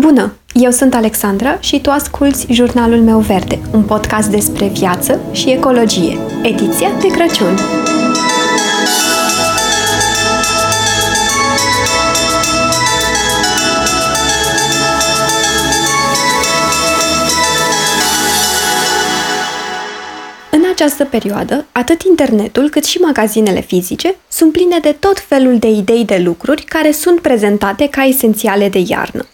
Bună! Eu sunt Alexandra și tu asculți Jurnalul meu verde, un podcast despre viață și ecologie, ediția de Crăciun. În această perioadă, atât internetul cât și magazinele fizice sunt pline de tot felul de idei de lucruri care sunt prezentate ca esențiale de iarnă.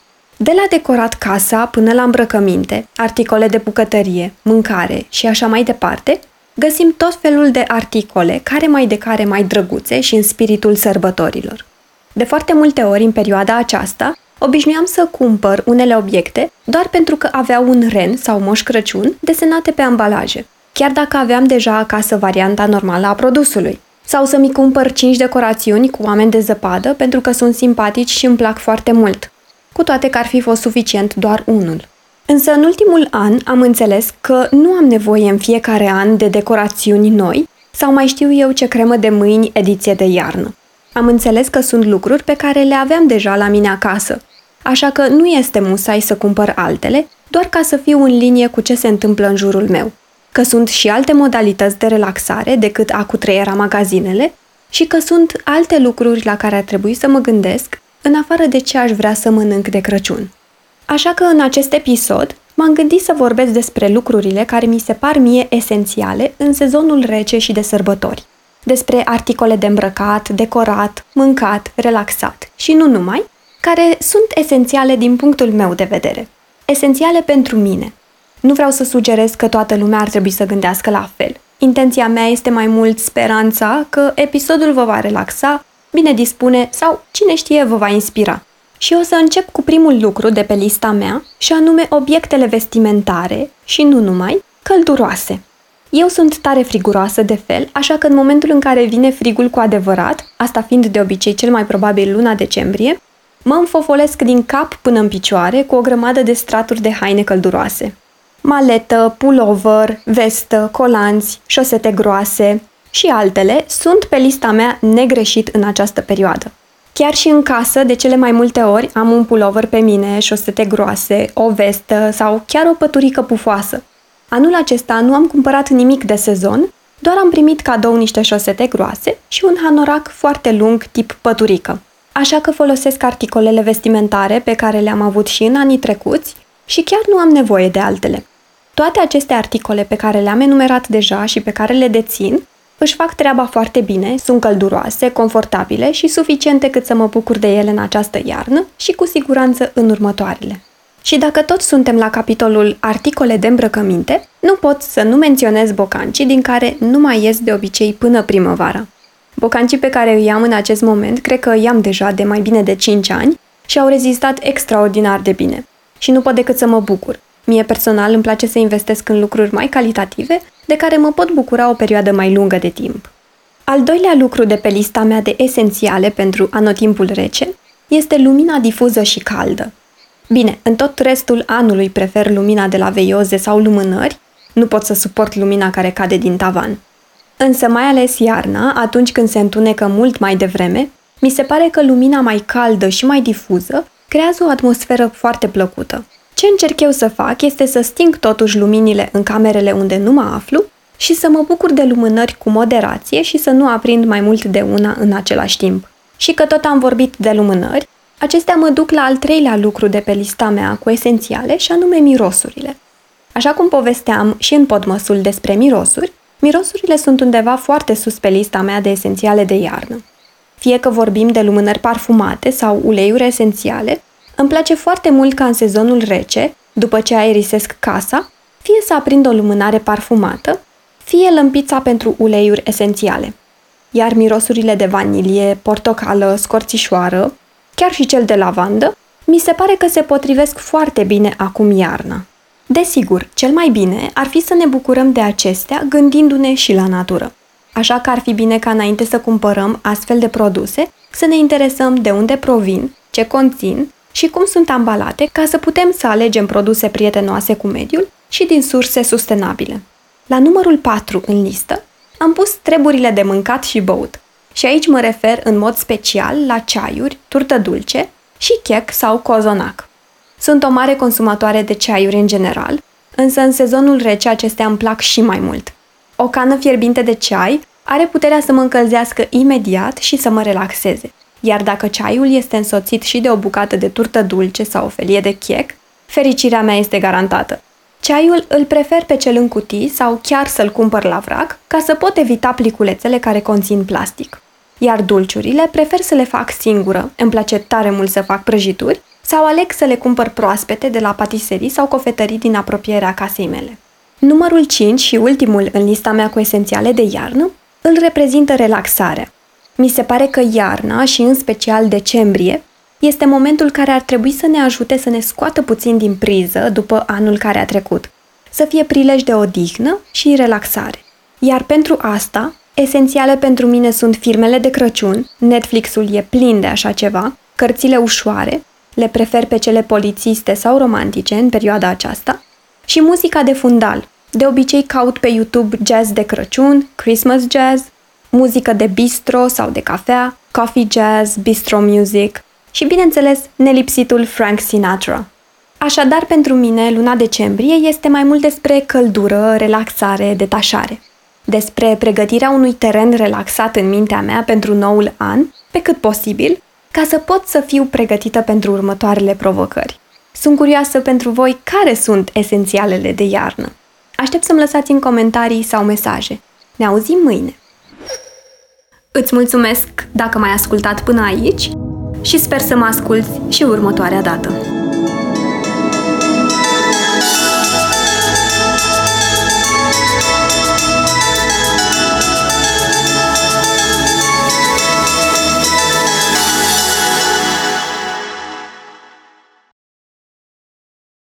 De la decorat casa până la îmbrăcăminte, articole de bucătărie, mâncare și așa mai departe, găsim tot felul de articole, care mai de care mai drăguțe și în spiritul sărbătorilor. De foarte multe ori, în perioada aceasta, obișnuiam să cumpăr unele obiecte doar pentru că aveau un ren sau moș Crăciun desenate pe ambalaje, chiar dacă aveam deja acasă varianta normală a produsului. Sau să-mi cumpăr 5 decorațiuni cu oameni de zăpadă pentru că sunt simpatici și îmi plac foarte mult cu toate că ar fi fost suficient doar unul. Însă în ultimul an am înțeles că nu am nevoie în fiecare an de decorațiuni noi sau mai știu eu ce cremă de mâini ediție de iarnă. Am înțeles că sunt lucruri pe care le aveam deja la mine acasă, așa că nu este musai să cumpăr altele, doar ca să fiu în linie cu ce se întâmplă în jurul meu. Că sunt și alte modalități de relaxare decât a cutreiera magazinele și că sunt alte lucruri la care ar trebui să mă gândesc în afară de ce aș vrea să mănânc de Crăciun. Așa că în acest episod m-am gândit să vorbesc despre lucrurile care mi se par mie esențiale în sezonul rece și de sărbători. Despre articole de îmbrăcat, decorat, mâncat, relaxat și nu numai, care sunt esențiale din punctul meu de vedere. Esențiale pentru mine. Nu vreau să sugerez că toată lumea ar trebui să gândească la fel. Intenția mea este mai mult speranța că episodul vă va relaxa bine dispune sau, cine știe, vă va inspira. Și o să încep cu primul lucru de pe lista mea, și anume obiectele vestimentare și nu numai, călduroase. Eu sunt tare friguroasă de fel, așa că în momentul în care vine frigul cu adevărat, asta fiind de obicei cel mai probabil luna decembrie, mă înfofolesc din cap până în picioare cu o grămadă de straturi de haine călduroase. Maletă, pulover, vestă, colanți, șosete groase, și altele sunt pe lista mea negreșit în această perioadă. Chiar și în casă, de cele mai multe ori, am un pulover pe mine, șosete groase, o vestă sau chiar o păturică pufoasă. Anul acesta nu am cumpărat nimic de sezon, doar am primit cadou niște șosete groase și un hanorac foarte lung tip păturică. Așa că folosesc articolele vestimentare pe care le-am avut și în anii trecuți și chiar nu am nevoie de altele. Toate aceste articole pe care le-am enumerat deja și pe care le dețin își fac treaba foarte bine, sunt călduroase, confortabile și suficiente cât să mă bucur de ele în această iarnă și cu siguranță în următoarele. Și dacă tot suntem la capitolul articole de îmbrăcăminte, nu pot să nu menționez bocancii din care nu mai ies de obicei până primăvara. Bocancii pe care îi am în acest moment, cred că îi am deja de mai bine de 5 ani și au rezistat extraordinar de bine. Și nu pot decât să mă bucur. Mie personal îmi place să investesc în lucruri mai calitative de care mă pot bucura o perioadă mai lungă de timp. Al doilea lucru de pe lista mea de esențiale pentru anotimpul rece este lumina difuză și caldă. Bine, în tot restul anului prefer lumina de la veioze sau lumânări, nu pot să suport lumina care cade din tavan. Însă mai ales iarna, atunci când se întunecă mult mai devreme, mi se pare că lumina mai caldă și mai difuză creează o atmosferă foarte plăcută. Ce încerc eu să fac este să sting totuși luminile în camerele unde nu mă aflu și să mă bucur de lumânări cu moderație și să nu aprind mai mult de una în același timp. Și că tot am vorbit de lumânări, acestea mă duc la al treilea lucru de pe lista mea cu esențiale și anume mirosurile. Așa cum povesteam și în podmăsul despre mirosuri, mirosurile sunt undeva foarte sus pe lista mea de esențiale de iarnă. Fie că vorbim de lumânări parfumate sau uleiuri esențiale, îmi place foarte mult ca în sezonul rece, după ce aerisesc casa, fie să aprind o lumânare parfumată, fie lămpița pentru uleiuri esențiale. Iar mirosurile de vanilie, portocală, scorțișoară, chiar și cel de lavandă, mi se pare că se potrivesc foarte bine acum iarna. Desigur, cel mai bine ar fi să ne bucurăm de acestea gândindu-ne și la natură. Așa că ar fi bine ca înainte să cumpărăm astfel de produse, să ne interesăm de unde provin, ce conțin și cum sunt ambalate ca să putem să alegem produse prietenoase cu mediul și din surse sustenabile. La numărul 4 în listă am pus treburile de mâncat și băut. Și aici mă refer în mod special la ceaiuri, turtă dulce și chec sau cozonac. Sunt o mare consumatoare de ceaiuri în general, însă în sezonul rece acestea îmi plac și mai mult. O cană fierbinte de ceai are puterea să mă încălzească imediat și să mă relaxeze. Iar dacă ceaiul este însoțit și de o bucată de turtă dulce sau o felie de chec, fericirea mea este garantată. Ceaiul îl prefer pe cel în cutii sau chiar să-l cumpăr la vrac, ca să pot evita pliculețele care conțin plastic. Iar dulciurile prefer să le fac singură, îmi place tare mult să fac prăjituri, sau aleg să le cumpăr proaspete de la patiserii sau cofetării din apropierea casei mele. Numărul 5 și ultimul în lista mea cu esențiale de iarnă îl reprezintă relaxarea. Mi se pare că iarna și în special decembrie este momentul care ar trebui să ne ajute să ne scoată puțin din priză după anul care a trecut, să fie prilej de odihnă și relaxare. Iar pentru asta, esențiale pentru mine sunt filmele de Crăciun, Netflixul e plin de așa ceva, cărțile ușoare, le prefer pe cele polițiste sau romantice în perioada aceasta, și muzica de fundal. De obicei caut pe YouTube jazz de Crăciun, Christmas jazz, muzică de bistro sau de cafea, coffee jazz, bistro music și, bineînțeles, nelipsitul Frank Sinatra. Așadar, pentru mine, luna decembrie este mai mult despre căldură, relaxare, detașare. Despre pregătirea unui teren relaxat în mintea mea pentru noul an, pe cât posibil, ca să pot să fiu pregătită pentru următoarele provocări. Sunt curioasă pentru voi care sunt esențialele de iarnă. Aștept să-mi lăsați în comentarii sau mesaje. Ne auzim mâine! Îți mulțumesc dacă m-ai ascultat până aici și sper să mă asculți și următoarea dată.